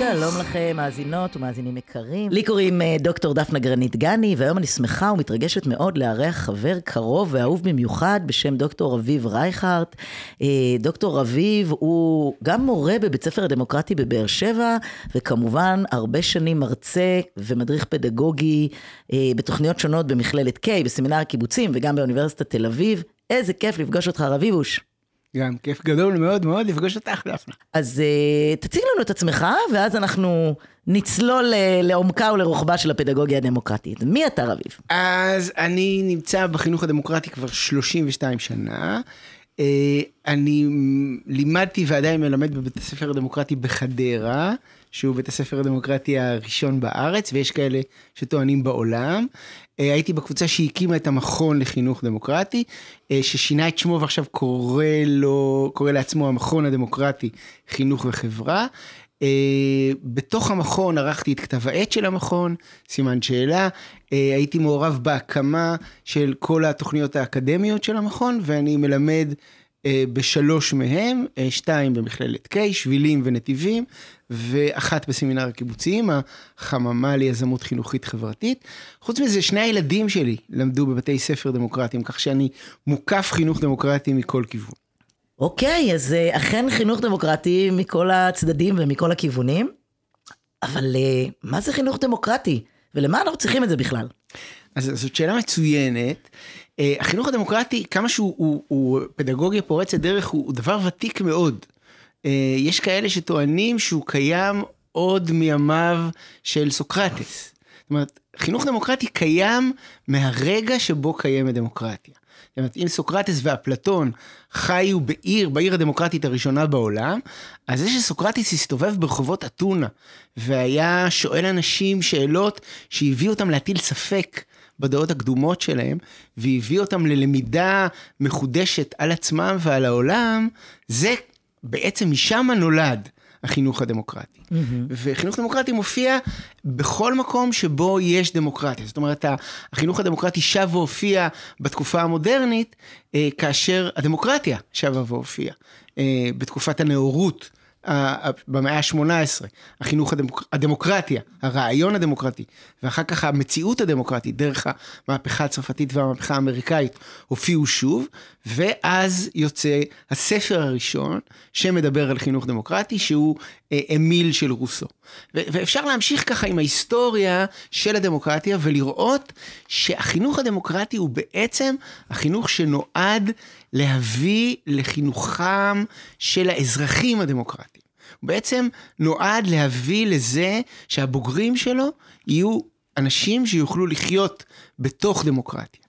שלום לכם, מאזינות ומאזינים יקרים. לי קוראים אה, דוקטור דפנה גרנית גני, והיום אני שמחה ומתרגשת מאוד לארח חבר קרוב ואהוב במיוחד בשם דוקטור רביב רייכרט. אה, דוקטור רביב הוא גם מורה בבית ספר הדמוקרטי בבאר שבע, וכמובן הרבה שנים מרצה ומדריך פדגוגי אה, בתוכניות שונות במכללת K, בסמינר הקיבוצים וגם באוניברסיטת תל אביב. איזה כיף לפגוש אותך, רביבוש. גם כיף גדול מאוד מאוד לפגוש אותך, דפנה. אז uh, תציג לנו את עצמך, ואז אנחנו נצלול uh, לעומקה ולרוחבה של הפדגוגיה הדמוקרטית. מי אתה, רביב? אז אני נמצא בחינוך הדמוקרטי כבר 32 שנה. Uh, אני לימדתי ועדיין מלמד בבית הספר הדמוקרטי בחדרה, שהוא בית הספר הדמוקרטי הראשון בארץ, ויש כאלה שטוענים בעולם. Uh, הייתי בקבוצה שהקימה את המכון לחינוך דמוקרטי, uh, ששינה את שמו ועכשיו קורא לו, קורא לעצמו המכון הדמוקרטי חינוך וחברה. Uh, בתוך המכון ערכתי את כתב העת של המכון, סימן שאלה, הייתי מעורב בהקמה של כל התוכניות האקדמיות של המכון, ואני מלמד בשלוש מהם, uh, שתיים במכללת K, שבילים ונתיבים, ואחת בסמינר הקיבוציים, החממה ליזמות חינוכית חברתית. חוץ מזה, שני הילדים שלי למדו בבתי ספר דמוקרטיים, כך שאני מוקף חינוך דמוקרטי מכל כיוון. אוקיי, אז uh, אכן חינוך דמוקרטי מכל הצדדים ומכל הכיוונים, אבל מה זה חינוך דמוקרטי? ולמה אנחנו צריכים את זה בכלל? אז זאת שאלה מצוינת. Uh, החינוך הדמוקרטי, כמה שהוא הוא, הוא פדגוגיה פורצת דרך, הוא, הוא דבר ותיק מאוד. Uh, יש כאלה שטוענים שהוא קיים עוד מימיו של סוקרטס. זאת אומרת, חינוך דמוקרטי קיים מהרגע שבו קיימת דמוקרטיה. זאת אומרת, אם סוקרטס ואפלטון חיו בעיר, בעיר הדמוקרטית הראשונה בעולם, אז זה שסוקרטס הסתובב ברחובות אתונה, והיה שואל אנשים שאלות שהביאו אותם להטיל ספק בדעות הקדומות שלהם, והביא אותם ללמידה מחודשת על עצמם ועל העולם, זה בעצם משם נולד החינוך הדמוקרטי. Mm-hmm. וחינוך דמוקרטי מופיע בכל מקום שבו יש דמוקרטיה. זאת אומרת, החינוך הדמוקרטי שב והופיע בתקופה המודרנית, אה, כאשר הדמוקרטיה שבה והופיעה. אה, בתקופת הנאורות. במאה ה-18, החינוך הדמוק... הדמוקרטיה, הרעיון הדמוקרטי, ואחר כך המציאות הדמוקרטית, דרך המהפכה הצרפתית והמהפכה האמריקאית, הופיעו שוב, ואז יוצא הספר הראשון שמדבר על חינוך דמוקרטי, שהוא אה, אמיל של רוסו. ו- ואפשר להמשיך ככה עם ההיסטוריה של הדמוקרטיה ולראות שהחינוך הדמוקרטי הוא בעצם החינוך שנועד להביא לחינוכם של האזרחים הדמוקרטיים. הוא בעצם נועד להביא לזה שהבוגרים שלו יהיו אנשים שיוכלו לחיות בתוך דמוקרטיה.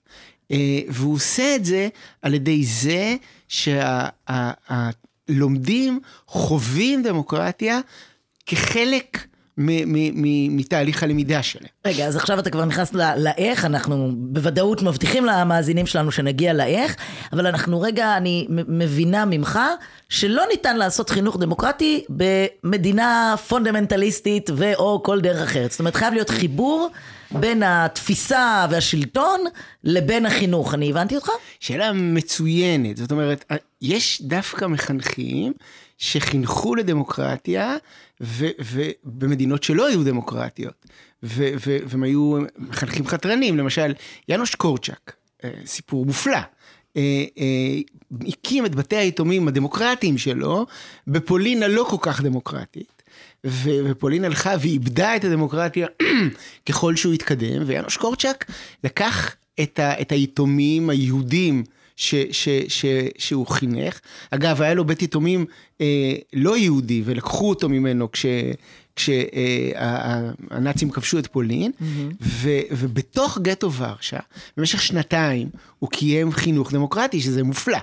אה, והוא עושה את זה על ידי זה שהלומדים חווים דמוקרטיה כחלק מתהליך הלמידה שלהם. רגע, אז עכשיו אתה כבר נכנס לאיך, אנחנו בוודאות מבטיחים למאזינים שלנו שנגיע לאיך, אבל אנחנו רגע, אני מבינה ממך שלא ניתן לעשות חינוך דמוקרטי במדינה פונדמנטליסטית ו/או כל דרך אחרת. זאת אומרת, חייב להיות חיבור בין התפיסה והשלטון לבין החינוך. אני הבנתי אותך? שאלה מצוינת. זאת אומרת, יש דווקא מחנכים שחינכו לדמוקרטיה, ובמדינות שלא היו דמוקרטיות, והם היו מחנכים חתרנים, למשל, יאנוש קורצ'אק, אה, סיפור מופלא. אה, אה, הקים את בתי היתומים הדמוקרטיים שלו בפולין הלא כל כך דמוקרטית. ופולין הלכה ואיבדה את הדמוקרטיה ככל שהוא התקדם, ויאנוש קורצ'אק לקח את, ה, את היתומים היהודים ש, ש, ש, שהוא חינך. אגב, היה לו בית יתומים אה, לא יהודי, ולקחו אותו ממנו כש... כשהנאצים כבשו את פולין, ו, ובתוך גטו ורשה, במשך שנתיים, הוא קיים חינוך דמוקרטי, שזה מופלא.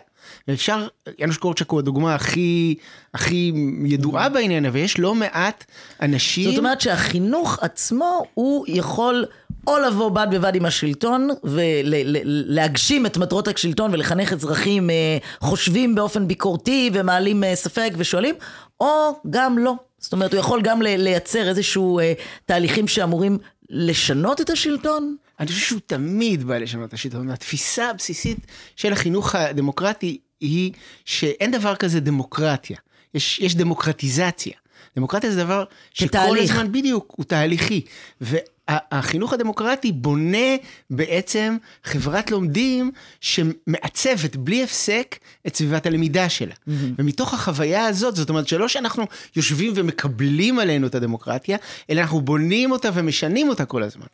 ואפשר, יאנוש קורצ'ק הוא הדוגמה הכי, הכי ידועה בעניין, אבל יש לא מעט אנשים... זאת אומרת שהחינוך עצמו, הוא יכול או לבוא בד בבד עם השלטון ולהגשים את מטרות השלטון ולחנך אזרחים אה, חושבים באופן ביקורתי ומעלים אה, ספק ושואלים, או גם לא. זאת אומרת, הוא יכול גם לייצר איזשהו אה, תהליכים שאמורים לשנות את השלטון? אני חושב שהוא תמיד בא לשנות את השלטון. התפיסה הבסיסית של החינוך הדמוקרטי היא שאין דבר כזה דמוקרטיה. יש, יש דמוקרטיזציה. דמוקרטיה זה דבר שכל הזמן, בדיוק, הוא תהליכי. והחינוך הדמוקרטי בונה בעצם חברת לומדים שמעצבת בלי הפסק את סביבת הלמידה שלה. Mm-hmm. ומתוך החוויה הזאת, זאת אומרת שלא שאנחנו יושבים ומקבלים עלינו את הדמוקרטיה, אלא אנחנו בונים אותה ומשנים אותה כל הזמן.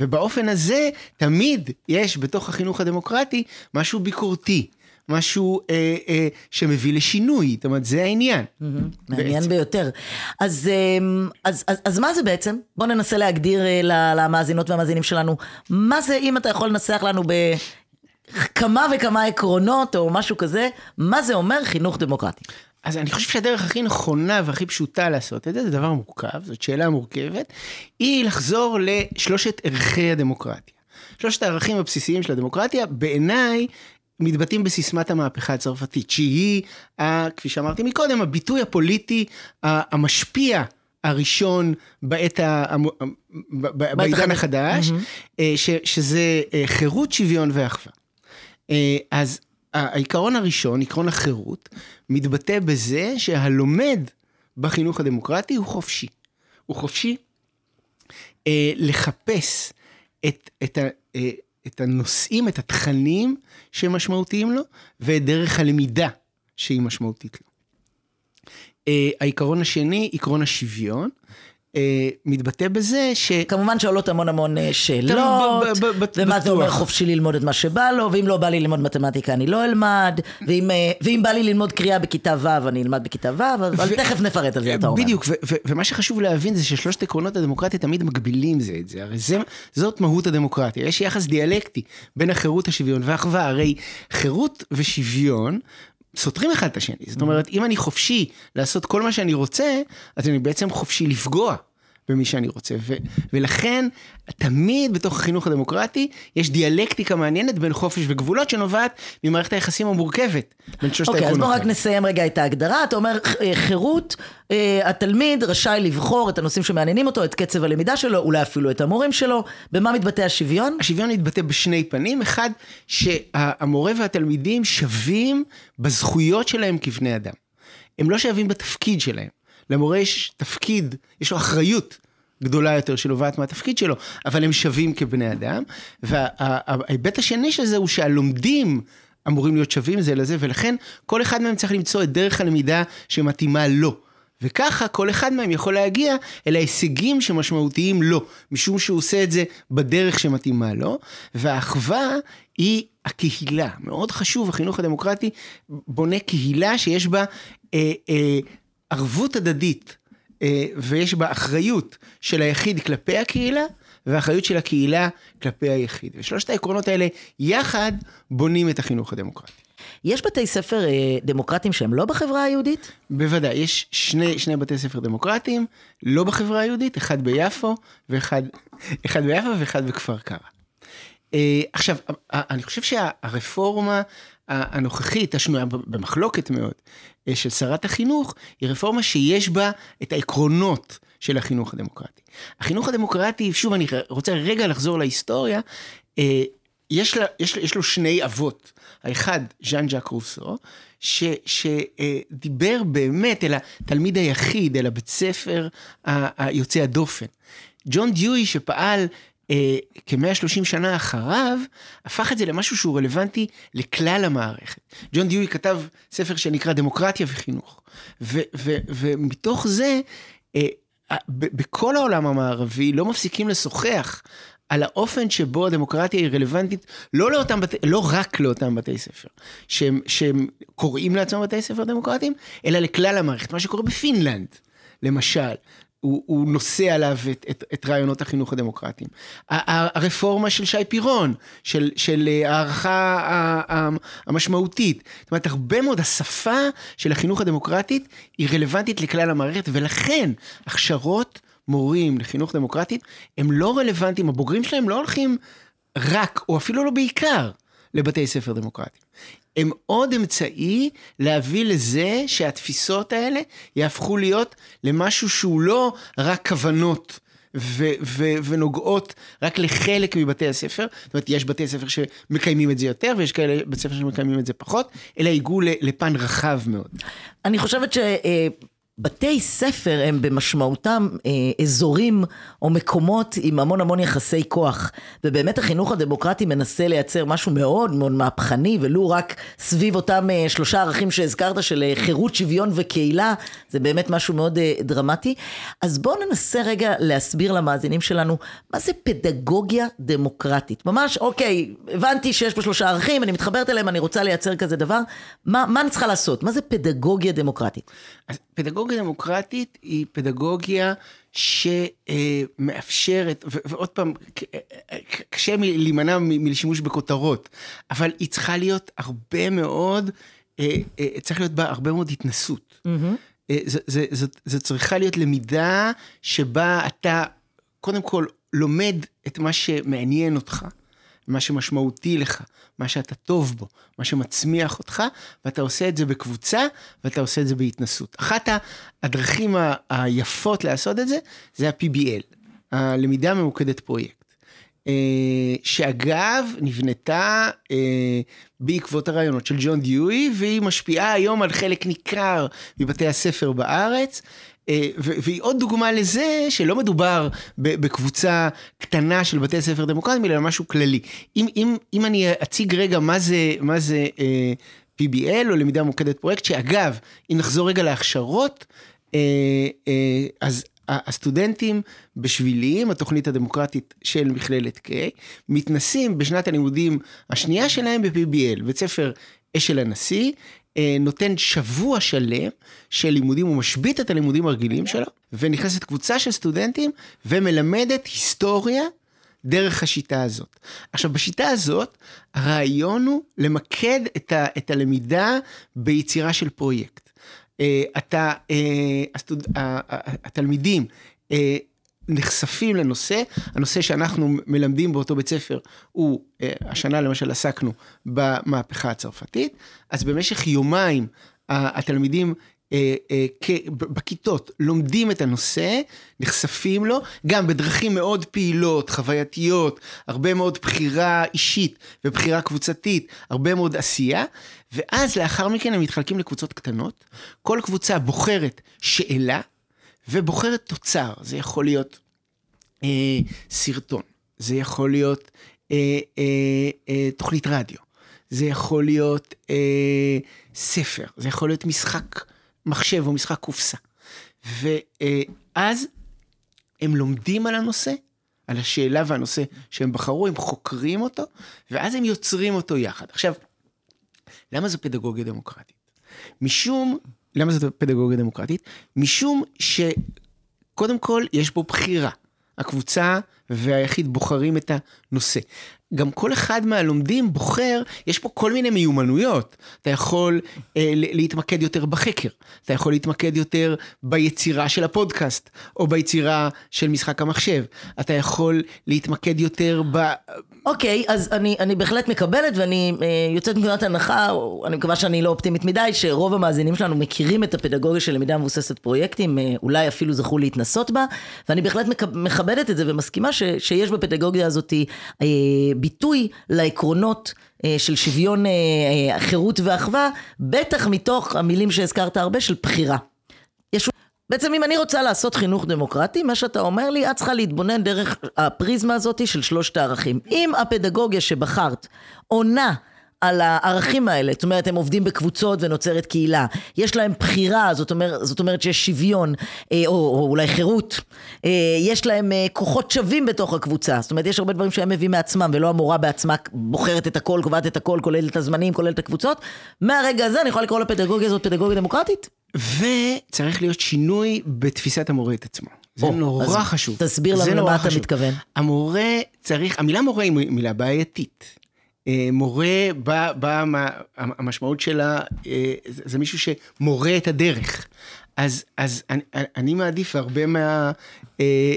ובאופן הזה, תמיד יש בתוך החינוך הדמוקרטי משהו ביקורתי. משהו אה, אה, שמביא לשינוי, זאת אומרת, זה העניין. מעניין ביותר. אז, אה, אז, אז, אז מה זה בעצם? בוא ננסה להגדיר אה, למאזינות והמאזינים שלנו, מה זה, אם אתה יכול לנסח לנו בכמה וכמה עקרונות או משהו כזה, מה זה אומר חינוך דמוקרטי? אז אני חושב שהדרך הכי נכונה והכי פשוטה לעשות את זה, זה דבר מורכב, זאת שאלה מורכבת, היא לחזור לשלושת ערכי הדמוקרטיה. שלושת הערכים הבסיסיים של הדמוקרטיה, בעיניי, מתבטאים בסיסמת המהפכה הצרפתית, שהיא, כפי שאמרתי מקודם, הביטוי הפוליטי המשפיע הראשון בעת ה... בעידן החדש, mm-hmm. ש, שזה אה, חירות, שוויון ואחווה. אה, אז העיקרון הראשון, עקרון החירות, מתבטא בזה שהלומד בחינוך הדמוקרטי הוא חופשי. הוא חופשי לחפש את, את ה... את הנושאים, את התכנים שמשמעותיים לו, ואת דרך הלמידה שהיא משמעותית לו. Uh, העיקרון השני, עקרון השוויון, מתבטא בזה ש... כמובן שעולות המון המון אה, שאלות, ומה זה אומר חופשי ללמוד את מה שבא לו, ואם לא בא לי ללמוד מתמטיקה אני לא אלמד, ואם, ואם בא לי ללמוד קריאה בכיתה ו' אני אלמד בכיתה ו', אבל. תכף נפרט על זה, אתה אומר. בדיוק, ומה שחשוב להבין זה ששלושת עקרונות הדמוקרטיה תמיד מגבילים זה את זה, הרי זה, זאת מהות הדמוקרטיה, יש יחס דיאלקטי בין החירות, השוויון והאחווה, הרי חירות ושוויון סותרים אחד את השני. זאת אומרת, אם אני חופשי לעשות כל מה שאני רוצה, אז אני בעצם חופשי לפגוע במי שאני רוצה. ו- ולכן, תמיד בתוך החינוך הדמוקרטי, יש דיאלקטיקה מעניינת בין חופש וגבולות שנובעת ממערכת היחסים המורכבת בין שלושת העקרונות. אוקיי, אז בוא רק נסיים רגע את ההגדרה. אתה אומר, אה, חירות, אה, התלמיד רשאי לבחור את הנושאים שמעניינים אותו, את קצב הלמידה שלו, אולי אפילו את המורים שלו. במה מתבטא השוויון? השוויון מתבטא בשני פנים. אחד, שהמורה והתלמידים שווים בזכויות שלהם כבני אדם. הם לא שווים בתפקיד שלהם. למורה יש תפקיד, יש לו אחריות גדולה יותר שנובעת מהתפקיד שלו, אבל הם שווים כבני אדם. וההיבט השני של זה הוא שהלומדים אמורים להיות שווים זה לזה, ולכן כל אחד מהם צריך למצוא את דרך הלמידה שמתאימה לו. וככה כל אחד מהם יכול להגיע אל ההישגים שמשמעותיים לו, משום שהוא עושה את זה בדרך שמתאימה לו, והאחווה היא הקהילה. מאוד חשוב, החינוך הדמוקרטי בונה קהילה שיש בה אה, אה, ערבות הדדית, אה, ויש בה אחריות של היחיד כלפי הקהילה, ואחריות של הקהילה כלפי היחיד. ושלושת העקרונות האלה יחד בונים את החינוך הדמוקרטי. יש בתי ספר אה, דמוקרטיים שהם לא בחברה היהודית? בוודאי, יש שני, שני בתי ספר דמוקרטיים, לא בחברה היהודית, אחד ביפו, ואחד אחד ביפו ואחד בכפר קרא. אה, עכשיו, אני חושב שהרפורמה הנוכחית, השנויה במחלוקת מאוד, אה, של שרת החינוך, היא רפורמה שיש בה את העקרונות של החינוך הדמוקרטי. החינוך הדמוקרטי, שוב, אני רוצה רגע לחזור להיסטוריה, אה, יש, לה, יש, יש לו שני אבות. האחד, ז'אן ז'אק רוסו, שדיבר באמת אל התלמיד היחיד, אל הבית ספר היוצא הדופן. ג'ון דיואי שפעל אה, כ-130 שנה אחריו, הפך את זה למשהו שהוא רלוונטי לכלל המערכת. ג'ון דיואי כתב ספר שנקרא דמוקרטיה וחינוך, ומתוך זה, אה, בכל העולם המערבי לא מפסיקים לשוחח על האופן שבו הדמוקרטיה היא רלוונטית, לא, לאותם בתי, לא רק לאותם בתי ספר, שהם, שהם קוראים לעצמם בתי ספר דמוקרטיים, אלא לכלל המערכת, מה שקורה בפינלנד, למשל. הוא, הוא נושא עליו את, את, את רעיונות החינוך הדמוקרטיים. הרפורמה של שי פירון, של, של אה, הערכה המשמעותית. זאת אומרת, הרבה מאוד השפה של החינוך הדמוקרטית היא רלוונטית לכלל המערכת, ולכן הכשרות מורים לחינוך דמוקרטית הם לא רלוונטיים, הבוגרים שלהם לא הולכים רק, או אפילו לא בעיקר, לבתי ספר דמוקרטיים. הם עוד אמצעי להביא לזה שהתפיסות האלה יהפכו להיות למשהו שהוא לא רק כוונות. ו- ו- ונוגעות רק לחלק מבתי הספר, זאת אומרת, יש בתי ספר שמקיימים את זה יותר, ויש כאלה בתי ספר שמקיימים את זה פחות, אלא הגיעו לפן רחב מאוד. אני חושבת ש... בתי ספר הם במשמעותם אה, אזורים או מקומות עם המון המון יחסי כוח. ובאמת החינוך הדמוקרטי מנסה לייצר משהו מאוד מאוד מהפכני, ולו רק סביב אותם אה, שלושה ערכים שהזכרת של אה, חירות, שוויון וקהילה, זה באמת משהו מאוד אה, דרמטי. אז בואו ננסה רגע להסביר למאזינים שלנו, מה זה פדגוגיה דמוקרטית? ממש, אוקיי, הבנתי שיש פה שלושה ערכים, אני מתחברת אליהם, אני רוצה לייצר כזה דבר. מה, מה אני צריכה לעשות? מה זה פדגוגיה דמוקרטית? פדגוגיה דמוקרטית היא פדגוגיה שמאפשרת, ועוד פעם, קשה להימנע מלשימוש בכותרות, אבל היא צריכה להיות הרבה מאוד, אה, אה, צריך להיות בה הרבה מאוד התנסות. Mm-hmm. זו צריכה להיות למידה שבה אתה, קודם כל, לומד את מה שמעניין אותך. מה שמשמעותי לך, מה שאתה טוב בו, מה שמצמיח אותך, ואתה עושה את זה בקבוצה, ואתה עושה את זה בהתנסות. אחת הדרכים היפות לעשות את זה, זה ה-PBL, הלמידה ממוקדת פרויקט. אה, שאגב, נבנתה אה, בעקבות הרעיונות של ג'ון דיואי, והיא משפיעה היום על חלק ניכר מבתי הספר בארץ. אה, והיא עוד דוגמה לזה שלא מדובר בקבוצה קטנה של בתי ספר דמוקרטיים, אלא משהו כללי. אם, אם, אם אני אציג רגע מה זה, מה זה אה, PBL או למידה מוקדת פרויקט, שאגב, אם נחזור רגע להכשרות, אה, אז הסטודנטים בשבילים, התוכנית הדמוקרטית של מכללת K, מתנסים בשנת הלימודים השנייה שלהם ב-PBL, בית ספר אשל הנשיא, נותן שבוע שלם של לימודים, הוא משבית את הלימודים הרגילים שלו, ונכנסת קבוצה של סטודנטים ומלמדת היסטוריה דרך השיטה הזאת. עכשיו, בשיטה הזאת, הרעיון הוא למקד את, ה, את הלמידה ביצירה של פרויקט. אה, אתה, אה, הסטוד, התלמידים נחשפים לנושא, הנושא שאנחנו מלמדים באותו בית ספר הוא, אה, השנה למשל עסקנו במהפכה הצרפתית, אז במשך יומיים התלמידים אה, אה, בכיתות לומדים את הנושא, נחשפים לו, גם בדרכים מאוד פעילות, חווייתיות, הרבה מאוד בחירה אישית ובחירה קבוצתית, הרבה מאוד עשייה, ואז לאחר מכן הם מתחלקים לקבוצות קטנות, כל קבוצה בוחרת שאלה, ובוחרת תוצר, זה יכול להיות אה, סרטון, זה יכול להיות אה, אה, אה, תוכנית רדיו, זה יכול להיות אה, ספר, זה יכול להיות משחק מחשב או משחק קופסה. ואז הם לומדים על הנושא, על השאלה והנושא שהם בחרו, הם חוקרים אותו, ואז הם יוצרים אותו יחד. עכשיו, למה זו פדגוגיה דמוקרטית? משום למה זאת פדגוגיה דמוקרטית? משום שקודם כל יש פה בחירה. הקבוצה והיחיד בוחרים את הנושא. גם כל אחד מהלומדים בוחר, יש פה כל מיני מיומנויות. אתה יכול אה, להתמקד יותר בחקר, אתה יכול להתמקד יותר ביצירה של הפודקאסט, או ביצירה של משחק המחשב. אתה יכול להתמקד יותר ב... אוקיי, אז אני, אני בהחלט מקבלת, ואני אה, יוצאת מנקודת הנחה, אני מקווה שאני לא אופטימית מדי, שרוב המאזינים שלנו מכירים את הפדגוגיה של למידה מבוססת פרויקטים, אה, אולי אפילו זכו להתנסות בה, ואני בהחלט מכבדת את זה ומסכימה ש, שיש בפדגוגיה הזאת אה, ביטוי לעקרונות אה, של שוויון, אה, אה, חירות ואחווה, בטח מתוך המילים שהזכרת הרבה של בחירה. יש... בעצם אם אני רוצה לעשות חינוך דמוקרטי, מה שאתה אומר לי, את צריכה להתבונן דרך הפריזמה הזאת של שלושת הערכים. אם הפדגוגיה שבחרת עונה על הערכים האלה. זאת אומרת, הם עובדים בקבוצות ונוצרת קהילה. יש להם בחירה, זאת אומרת, זאת אומרת שיש שוויון, אה, או, או אולי חירות. אה, יש להם אה, כוחות שווים בתוך הקבוצה. זאת אומרת, יש הרבה דברים שהם מביאים מעצמם, ולא המורה בעצמה בוחרת את הכל, קובעת את הכל, כולל את הזמנים, כולל את הקבוצות. מהרגע הזה אני יכולה לקרוא לפדגוגיה הזאת פדגוגיה דמוקרטית? וצריך להיות שינוי בתפיסת המורה את עצמו. זה או, נורא חשוב. תסביר לנו למה אתה חשוב. מתכוון. המורה צריך, המילה מורה היא מילה בעייתית. אה, מורה, בא, בא, מה, המשמעות שלה, אה, זה מישהו שמורה את הדרך. אז, אז אני, אני מעדיף הרבה מה, אה,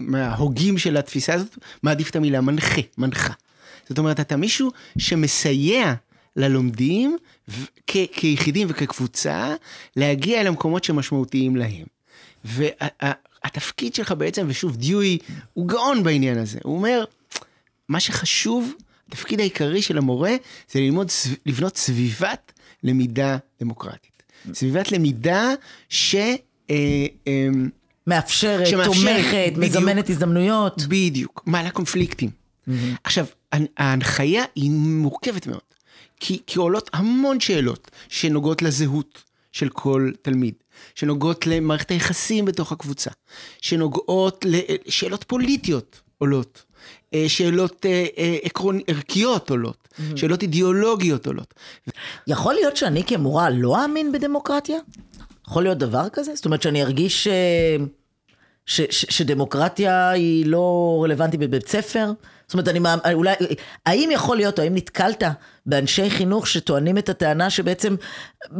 מההוגים של התפיסה הזאת, מעדיף את המילה מנחה, מנחה. זאת אומרת, אתה מישהו שמסייע ללומדים כ- כיחידים וכקבוצה להגיע אל המקומות שמשמעותיים להם. והתפקיד שלך בעצם, ושוב, דיואי הוא גאון בעניין הזה, הוא אומר, מה שחשוב, התפקיד העיקרי של המורה, זה ללמוד, לבנות סביבת למידה דמוקרטית. סביבת למידה ש... אה, אה, מאפשרת, שמאפשרת, תומכת, בדיוק. מזמנת הזדמנויות. בדיוק, מעלה קונפליקטים. עכשיו, ההנ- ההנחיה היא מורכבת מאוד, כי, כי עולות המון שאלות שנוגעות לזהות של כל תלמיד, שנוגעות למערכת היחסים בתוך הקבוצה, שנוגעות לשאלות פוליטיות עולות, שאלות אה, אה, עקרון, ערכיות עולות, שאלות אידיאולוגיות עולות. יכול להיות שאני כמורה לא אאמין בדמוקרטיה? יכול להיות דבר כזה? זאת אומרת שאני ארגיש אה, ש, ש, שדמוקרטיה היא לא רלוונטית בבית ספר? זאת אומרת, אני אולי, האם יכול להיות, או האם נתקלת באנשי חינוך שטוענים את הטענה שבעצם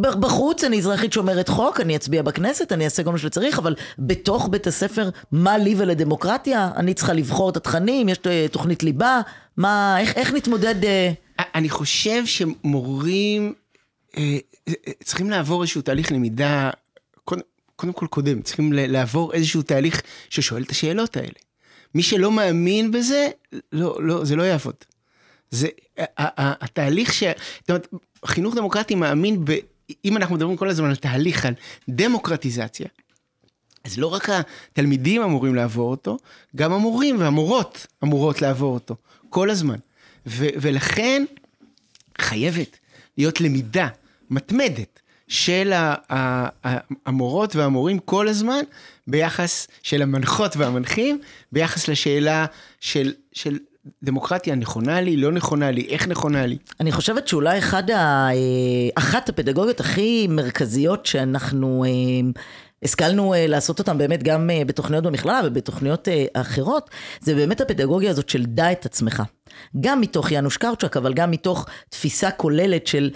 בחוץ אני אזרחית שומרת חוק, אני אצביע בכנסת, אני אעשה כל מה שצריך, אבל בתוך בית הספר, מה לי ולדמוקרטיה? אני צריכה לבחור את התכנים, יש אה, תוכנית ליבה, מה, איך, איך נתמודד... אה, אני חושב שמורים אה, צריכים לעבור איזשהו תהליך למידה, קודם, כל קודם, צריכים לעבור איזשהו תהליך ששואל את השאלות האלה. מי שלא מאמין בזה, לא, לא, זה לא יעבוד. זה, התהליך ש... זאת אומרת, חינוך דמוקרטי מאמין ב... אם אנחנו מדברים כל הזמן על תהליך, על דמוקרטיזציה, אז לא רק התלמידים אמורים לעבור אותו, גם המורים והמורות אמורות לעבור אותו, כל הזמן. ולכן חייבת להיות למידה מתמדת של המורות והמורים כל הזמן, ביחס של המנחות והמנחים, ביחס לשאלה של, של דמוקרטיה נכונה לי, לא נכונה לי, איך נכונה לי. אני חושבת שאולי אחד ה... אה, אחת הפדגוגיות הכי מרכזיות שאנחנו אה, השכלנו אה, לעשות אותן באמת גם אה, בתוכניות במכללה ובתוכניות אה, אחרות, זה באמת הפדגוגיה הזאת של דע את עצמך. גם מתוך יאנוש קרצ'ק, אבל גם מתוך תפיסה כוללת של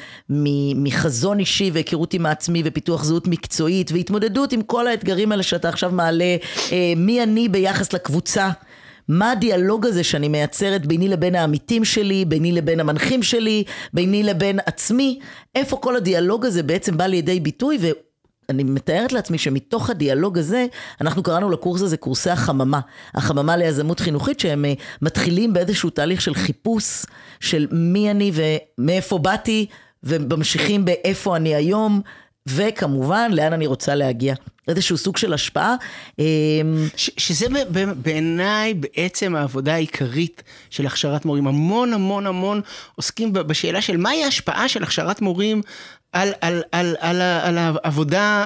מחזון אישי והיכרות עם העצמי ופיתוח זהות מקצועית והתמודדות עם כל האתגרים האלה שאתה עכשיו מעלה, אה, מי אני ביחס לקבוצה. מה הדיאלוג הזה שאני מייצרת ביני לבין העמיתים שלי, ביני לבין המנחים שלי, ביני לבין עצמי, איפה כל הדיאלוג הזה בעצם בא לידי ביטוי, ואני מתארת לעצמי שמתוך הדיאלוג הזה, אנחנו קראנו לקורס הזה קורסי החממה, החממה ליזמות חינוכית, שהם אה, מתחילים באיזשהו תהליך של חיפוש של מי אני ומאיפה באתי, וממשיכים באיפה אני היום. וכמובן, לאן אני רוצה להגיע. איזשהו סוג של השפעה. אמ, שזה בעיניי בעצם העבודה העיקרית של הכשרת מורים. המון המון המון עוסקים בשאלה של מהי ההשפעה של הכשרת מורים על, על, על, על, על העבודה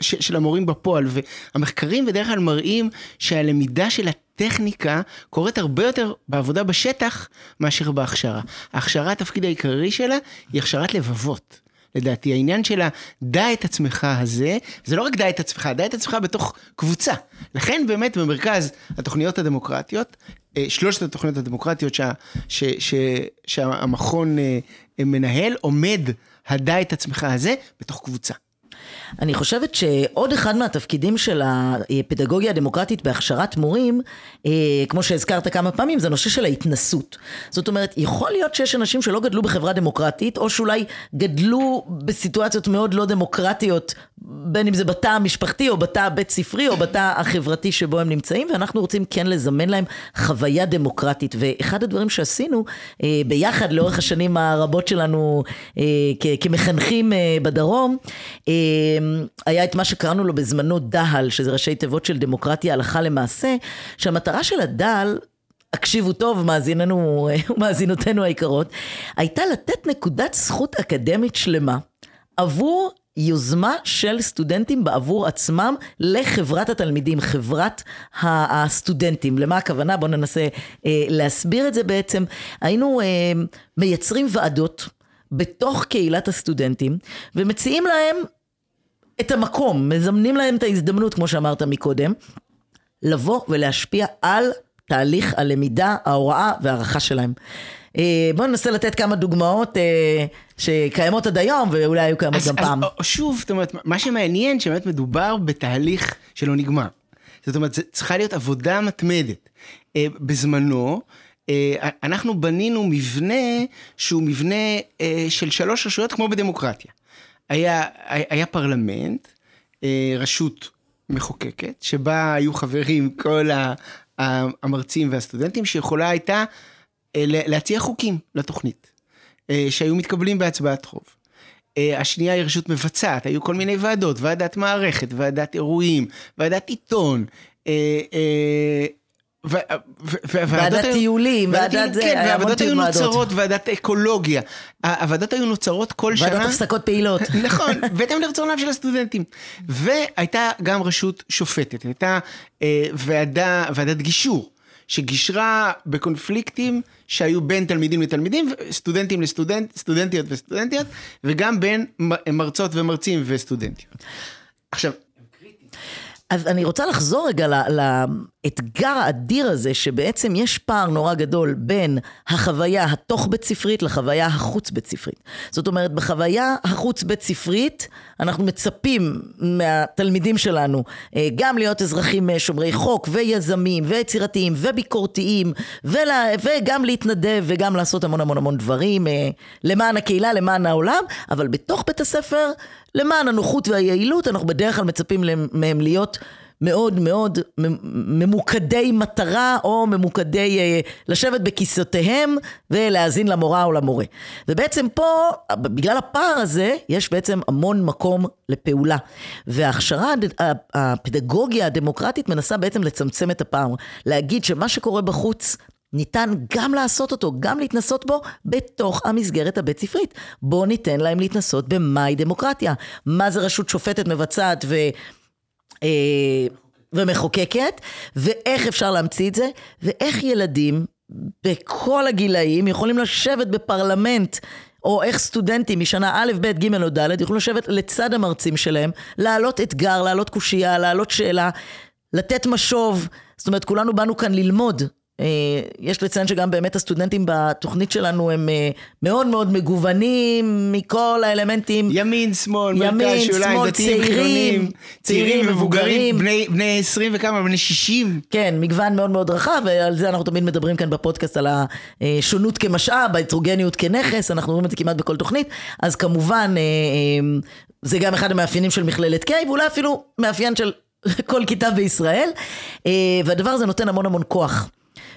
ש- של המורים בפועל. והמחקרים בדרך כלל מראים שהלמידה של הטכניקה קורית הרבה יותר בעבודה בשטח מאשר בהכשרה. ההכשרה, התפקיד העיקרי שלה היא הכשרת לבבות. לדעתי, העניין של הדע את עצמך הזה, זה לא רק דע את עצמך, דע את עצמך בתוך קבוצה. לכן באמת במרכז התוכניות הדמוקרטיות, אה, שלושת התוכניות הדמוקרטיות שה, ש, ש, שהמכון אה, מנהל, עומד הדע את עצמך הזה בתוך קבוצה. אני חושבת שעוד אחד מהתפקידים של הפדגוגיה הדמוקרטית בהכשרת מורים, אה, כמו שהזכרת כמה פעמים, זה הנושא של ההתנסות. זאת אומרת, יכול להיות שיש אנשים שלא גדלו בחברה דמוקרטית, או שאולי גדלו בסיטואציות מאוד לא דמוקרטיות, בין אם זה בתא המשפחתי, או בתא הבית ספרי, או בתא החברתי שבו הם נמצאים, ואנחנו רוצים כן לזמן להם חוויה דמוקרטית. ואחד הדברים שעשינו אה, ביחד לאורך השנים הרבות שלנו אה, כמחנכים בדרום, היה את מה שקראנו לו בזמנו דהל, שזה ראשי תיבות של דמוקרטיה הלכה למעשה, שהמטרה של הדהל הקשיבו טוב, מאזיננו ומאזינותינו היקרות, הייתה לתת נקודת זכות אקדמית שלמה עבור יוזמה של סטודנטים בעבור עצמם לחברת התלמידים, חברת הסטודנטים. למה הכוונה? בואו ננסה אה, להסביר את זה בעצם. היינו אה, מייצרים ועדות בתוך קהילת הסטודנטים ומציעים להם את המקום, מזמנים להם את ההזדמנות, כמו שאמרת מקודם, לבוא ולהשפיע על תהליך הלמידה, ההוראה וההערכה שלהם. אה, בואו ננסה לתת כמה דוגמאות אה, שקיימות עד היום ואולי היו קיימות אז, גם אז פעם. שוב, זאת אומרת, מה שמעניין שבאמת מדובר בתהליך שלא נגמר. זאת אומרת, צריכה להיות עבודה מתמדת. אה, בזמנו, אנחנו בנינו מבנה שהוא מבנה של שלוש רשויות כמו בדמוקרטיה. היה, היה פרלמנט, אה, רשות מחוקקת, שבה היו חברים כל המרצים והסטודנטים, שיכולה הייתה אה, לה- להציע חוקים לתוכנית, אה, שהיו מתקבלים בהצבעת. אה, השנייה היא רשות מבצעת, היו כל מיני ועדות, ועדת מערכת, ועדת אירועים, ועדת עיתון. ועדת טיולים, ועדת זה, כן, והוועדות היו. נוצרות, ועדת אקולוגיה. הוועדות היו נוצרות כל שנה. ועדות הפסקות פעילות. נכון, בהתאם לרצונם של הסטודנטים. והייתה גם רשות שופטת, הייתה אה, ועדה, ועדת גישור, שגישרה בקונפליקטים שהיו בין תלמידים לתלמידים, סטודנטים לסטודנט, סטודנטיות וסטודנטיות, וגם בין מרצות ומרצים וסטודנטיות. עכשיו, אז אני רוצה לחזור רגע לאתגר האדיר הזה, שבעצם יש פער נורא גדול בין החוויה התוך בית ספרית לחוויה החוץ בית ספרית. זאת אומרת, בחוויה החוץ בית ספרית, אנחנו מצפים מהתלמידים שלנו אה, גם להיות אזרחים אה, שומרי חוק ויזמים ויצירתיים וביקורתיים ולה, וגם להתנדב וגם לעשות המון המון המון דברים אה, למען הקהילה, למען העולם, אבל בתוך בית הספר, למען הנוחות והיעילות, אנחנו בדרך כלל מצפים מהם להיות מאוד מאוד ממוקדי מטרה או ממוקדי אה, לשבת בכיסאותיהם ולהאזין למורה או למורה. ובעצם פה, בגלל הפער הזה, יש בעצם המון מקום לפעולה. וההכשרה, הפדגוגיה הדמוקרטית מנסה בעצם לצמצם את הפער. להגיד שמה שקורה בחוץ ניתן גם לעשות אותו, גם להתנסות בו בתוך המסגרת הבית ספרית. בואו ניתן להם להתנסות במהי דמוקרטיה. מה זה רשות שופטת מבצעת ו... אה, ומחוקקת, ואיך אפשר להמציא את זה, ואיך ילדים בכל הגילאים יכולים לשבת בפרלמנט, או איך סטודנטים משנה א', ב', ג' או ד', יוכלו לשבת לצד המרצים שלהם, להעלות אתגר, להעלות קושייה, להעלות שאלה, לתת משוב. זאת אומרת, כולנו באנו כאן ללמוד. אה, יש לציין שגם באמת הסטודנטים בתוכנית שלנו הם אה, מאוד מאוד מגוונים מכל האלמנטים. ימין, שמאל, מרכז, שוליים, דתיים, חילונים, צעירים, מבוגרים. בני- בני 20 וכמה, בני 60. כן, מגוון מאוד מאוד רחב, ועל זה אנחנו תמיד מדברים כאן בפודקאסט על השונות כמשאב, ההטרוגניות כנכס, אנחנו רואים את זה כמעט בכל תוכנית, אז כמובן, אה, זה גם אחד המאפיינים של מכללת K, ואולי אפילו מאפיין של כל כיתה בישראל, והדבר הזה נותן המון המון כוח.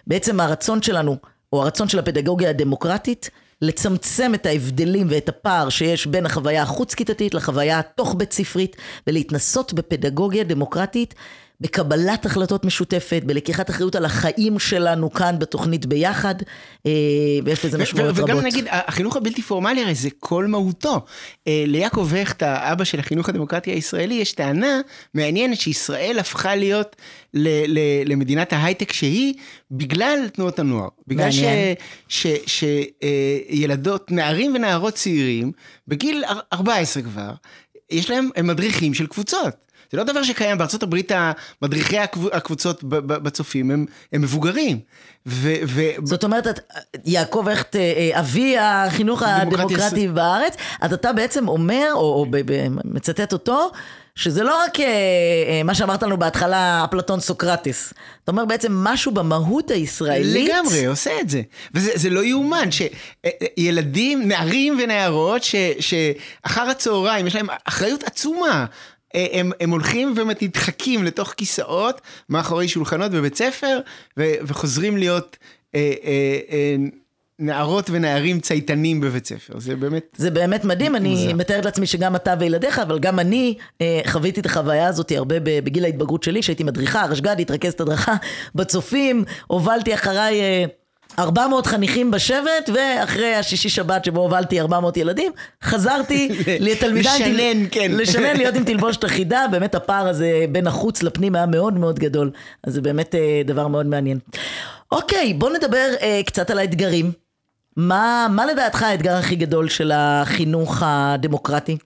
בעצם הרצון שלנו, או הרצון של הפדגוגיה הדמוקרטית, לצמצם את ההבדלים ואת הפער שיש בין החוויה החוץ-כיתתית לחוויה התוך-בית ספרית, ולהתנסות בפדגוגיה דמוקרטית, בקבלת החלטות משותפת, בלקיחת אחריות על החיים שלנו כאן בתוכנית ביחד, אה, ויש לזה משמעויות רבות. וגם נגיד, החינוך הבלתי פורמלי הרי זה כל מהותו. אה, ליעקב הכט, האבא של החינוך הדמוקרטי הישראלי, יש טענה מעניינת שישראל הפכה להיות ל- ל- למדינת ההייטק שהיא, בגלל תנועות הנוער. בגלל. שילדות, נערים ונערות צעירים, בגיל אר- 14 כבר, יש להם, הם מדריכים של קבוצות. זה לא דבר שקיים בארצות הברית, מדריכי הקבוצ- הקבוצות בצופים הם, הם מבוגרים. ו, ו, זאת אומרת, את- יעקב הכט, אה, אה, אבי החינוך דמוקרטי הדמוקרטי בארץ, אז אתה בעצם אומר, או, או מצטט אותו, שזה לא רק אה, מה שאמרת לנו בהתחלה, אפלטון סוקרטיס. אתה אומר בעצם משהו במהות הישראלית. לגמרי, עושה את זה. וזה זה לא יאומן שילדים, נערים ונערות, ש, שאחר הצהריים יש להם אחריות עצומה. אה, הם, הם הולכים ונדחקים לתוך כיסאות מאחורי שולחנות בבית ספר, ו, וחוזרים להיות אה, אה, אה, נערות ונערים צייתנים בבית ספר, זה באמת... זה באמת מדהים, אני מוזר. מתארת לעצמי שגם אתה וילדיך, אבל גם אני אה, חוויתי את החוויה הזאת הרבה בגיל ההתבגרות שלי, שהייתי מדריכה, רשג"דית, רכזת הדרכה בצופים, הובלתי אחריי אה, 400 חניכים בשבט, ואחרי השישי שבת שבו הובלתי 400 ילדים, חזרתי לתלמידה... לשנן, כן. לשנן, להיות עם תלבושת אחידה, באמת הפער הזה בין החוץ לפנים היה מאוד מאוד גדול, אז זה באמת אה, דבר מאוד מעניין. אוקיי, בוא נדבר אה, קצת על האתגרים. מה, מה לדעתך האתגר הכי גדול של החינוך הדמוקרטי?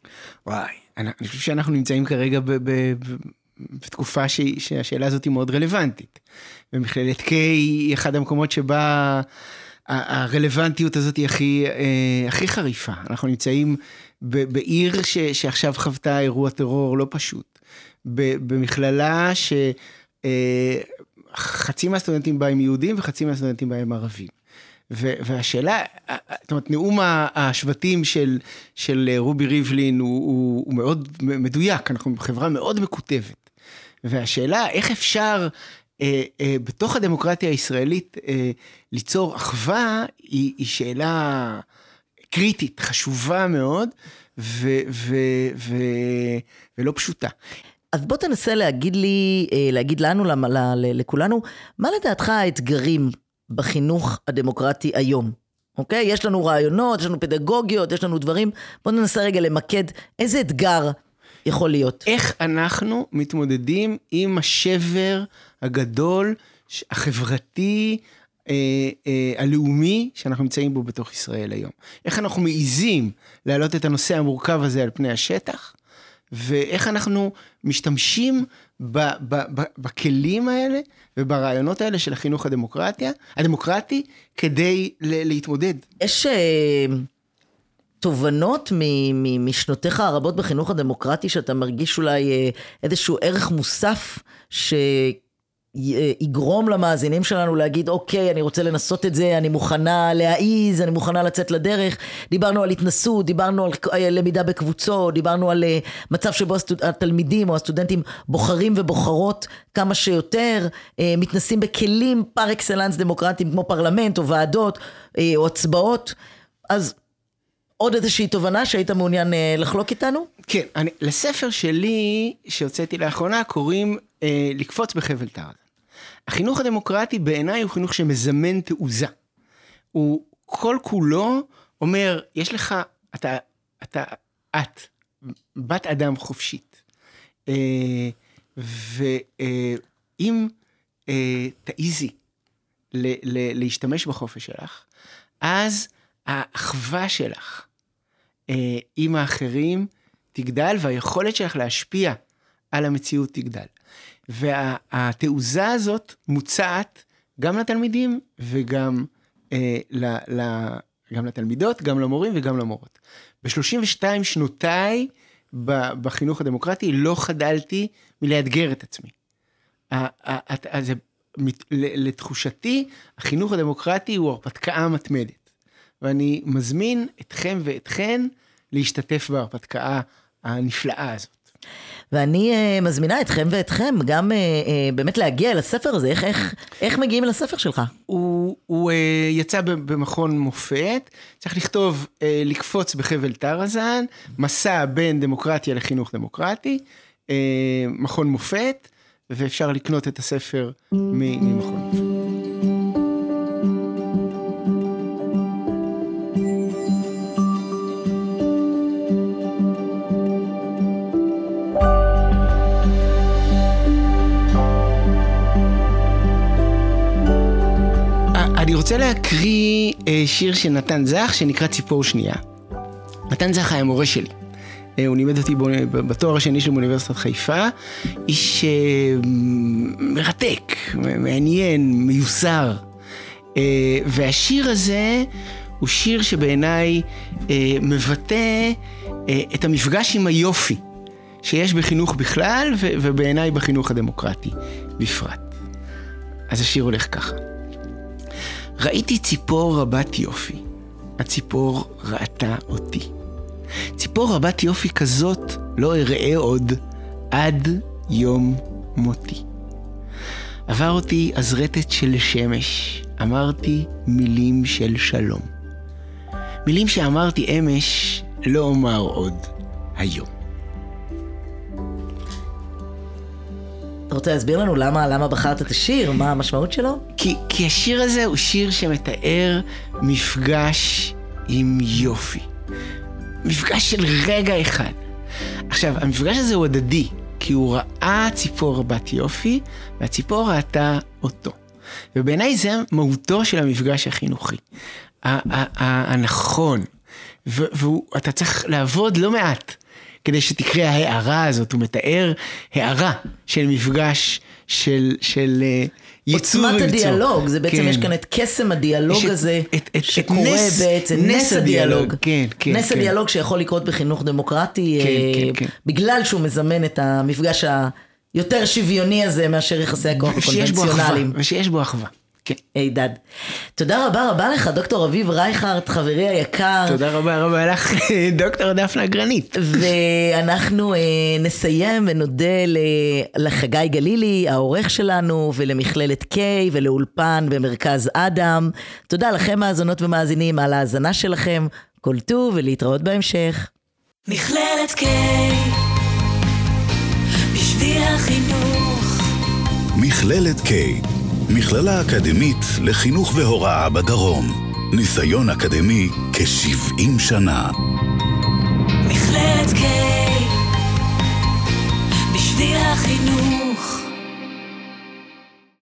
וואי, אני אני חושב שאנחנו נמצאים כרגע ב, ב, ב, בתקופה ש, שהשאלה הזאת היא מאוד רלוונטית. ומכללת K היא אחד המקומות שבה הרלוונטיות הזאת היא הכי, אה, הכי חריפה. אנחנו נמצאים בעיר ש, שעכשיו חוותה אירוע טרור לא פשוט. במכללה שחצי מהסטודנטים בה הם יהודים וחצי מהסטודנטים בה הם ערבים. והשאלה, זאת אומרת, נאום השבטים של, של רובי ריבלין הוא, הוא, הוא מאוד מדויק, אנחנו חברה מאוד מקוטבת. והשאלה, איך אפשר אה, אה, בתוך הדמוקרטיה הישראלית אה, ליצור אחווה, היא, היא שאלה קריטית, חשובה מאוד, ו- ו- ו- ולא פשוטה. אז בוא תנסה להגיד לי, אה, להגיד לנו, למ- ל- ל- לכולנו, מה לדעתך האתגרים בחינוך הדמוקרטי היום? אוקיי? יש לנו רעיונות, יש לנו פדגוגיות, יש לנו דברים. בוא ננסה רגע למקד איזה אתגר יכול להיות. איך אנחנו מתמודדים עם השבר הגדול, ש- החברתי, אה, אה, הלאומי, שאנחנו נמצאים בו בתוך ישראל היום. איך אנחנו מעיזים להעלות את הנושא המורכב הזה על פני השטח, ואיך אנחנו משתמשים ב, ב, ב, בכלים האלה וברעיונות האלה של החינוך הדמוקרטיה, הדמוקרטי, כדי ל, להתמודד. יש אה, תובנות משנותיך הרבות בחינוך הדמוקרטי, שאתה מרגיש אולי אה, איזשהו ערך מוסף שיגרום למאזינים שלנו להגיד, אוקיי, אני רוצה לנסות את זה, אני מוכנה להעיז, אני מוכנה לצאת לדרך. דיברנו על התנסות, דיברנו על למידה בקבוצות, דיברנו על אה, מצב שבו התלמידים או הסטודנטים בוחרים ובוחרות כמה שיותר, אה, מתנסים בכלים פר אקסלנס דמוקרטיים כמו פרלמנט או ועדות אה, או הצבעות. אז עוד איזושהי תובנה שהיית מעוניין לחלוק איתנו? כן, אני, לספר שלי, שהוצאתי לאחרונה, קוראים לקפוץ בחבל תר. החינוך הדמוקרטי בעיניי הוא חינוך שמזמן תעוזה. הוא כל כולו אומר, יש לך, אתה, אתה, את, בת אדם חופשית. אה, ואם אה, תעיזי ל, ל, להשתמש בחופש שלך, אז האחווה שלך אה, עם האחרים תגדל, והיכולת שלך להשפיע על המציאות תגדל. והתעוזה הזאת מוצעת גם לתלמידים וגם אה, ל, ל, גם לתלמידות, גם למורים וגם למורות. ב-32 שנותיי בחינוך הדמוקרטי לא חדלתי מלאתגר את עצמי. ל- לתחושתי, החינוך הדמוקרטי הוא הרפתקה מתמדת. ואני מזמין אתכם ואתכן להשתתף בהרפתקה הנפלאה הזאת. ואני אה, מזמינה אתכם ואתכם גם אה, אה, באמת להגיע אל הספר הזה, איך, איך, איך מגיעים לספר שלך? הוא, הוא אה, יצא במכון מופת, צריך לכתוב אה, לקפוץ בחבל טרזן, מסע בין דמוקרטיה לחינוך דמוקרטי, אה, מכון מופת, ואפשר לקנות את הספר ממכון מופת. להקריא אה, שיר של נתן זך שנקרא ציפור שנייה. נתן זך היה מורה שלי. אה, הוא לימד אותי בתואר השני שלו באוניברסיטת חיפה. איש אה, מרתק, מעניין, מיוסר. והשיר הזה הוא שיר שבעיניי מבטא את המפגש עם היופי שיש בחינוך בכלל ובעיניי בחינוך הדמוקרטי בפרט. אז השיר הולך ככה. ראיתי ציפור רבת יופי, הציפור ראתה אותי. ציפור רבת יופי כזאת לא אראה עוד עד יום מותי. עבר אותי רטט של שמש, אמרתי מילים של שלום. מילים שאמרתי אמש לא אומר עוד היום. רוצה להסביר לנו למה, למה בחרת את השיר? מה המשמעות שלו? כי, כי השיר הזה הוא שיר שמתאר מפגש עם יופי. מפגש של רגע אחד. עכשיו, המפגש הזה הוא הדדי, כי הוא ראה ציפור בת יופי, והציפור ראתה אותו. ובעיניי זה מהותו של המפגש החינוכי. הנכון. ואתה צריך לעבוד לא מעט כדי שתקרה ההערה הזאת, הוא מתאר הערה של מפגש של, של אה, ייצור עוצמת הדיאלוג, זה בעצם, כן. יש כאן את קסם הדיאלוג הזה, את, את, שקורה את נס, בעצם, נס, נס הדיאלוג. הדיאלוג. כן, כן. נס כן. הדיאלוג שיכול לקרות בחינוך דמוקרטי, כן, אה, כן, כן. בגלל שהוא מזמן את המפגש היותר שוויוני הזה מאשר יחסי הכוח הקונבנציונליים. ושיש בו אחווה. כן. הידד. תודה רבה רבה לך, דוקטור אביב רייכרט, חברי היקר. תודה רבה רבה לך, דוקטור דפנה גרנית. ואנחנו אה, נסיים ונודה לחגי גלילי, העורך שלנו, ולמכללת K, ולאולפן במרכז אדם. תודה לכם, מאזונות ומאזינים, על ההאזנה שלכם. כל טוב ולהתראות בהמשך. מכללת K, בשביל החינוך. מכללת K מכללה אקדמית לחינוך והוראה בדרום. ניסיון אקדמי כ-70 שנה. מכללת K, בשביל החינוך.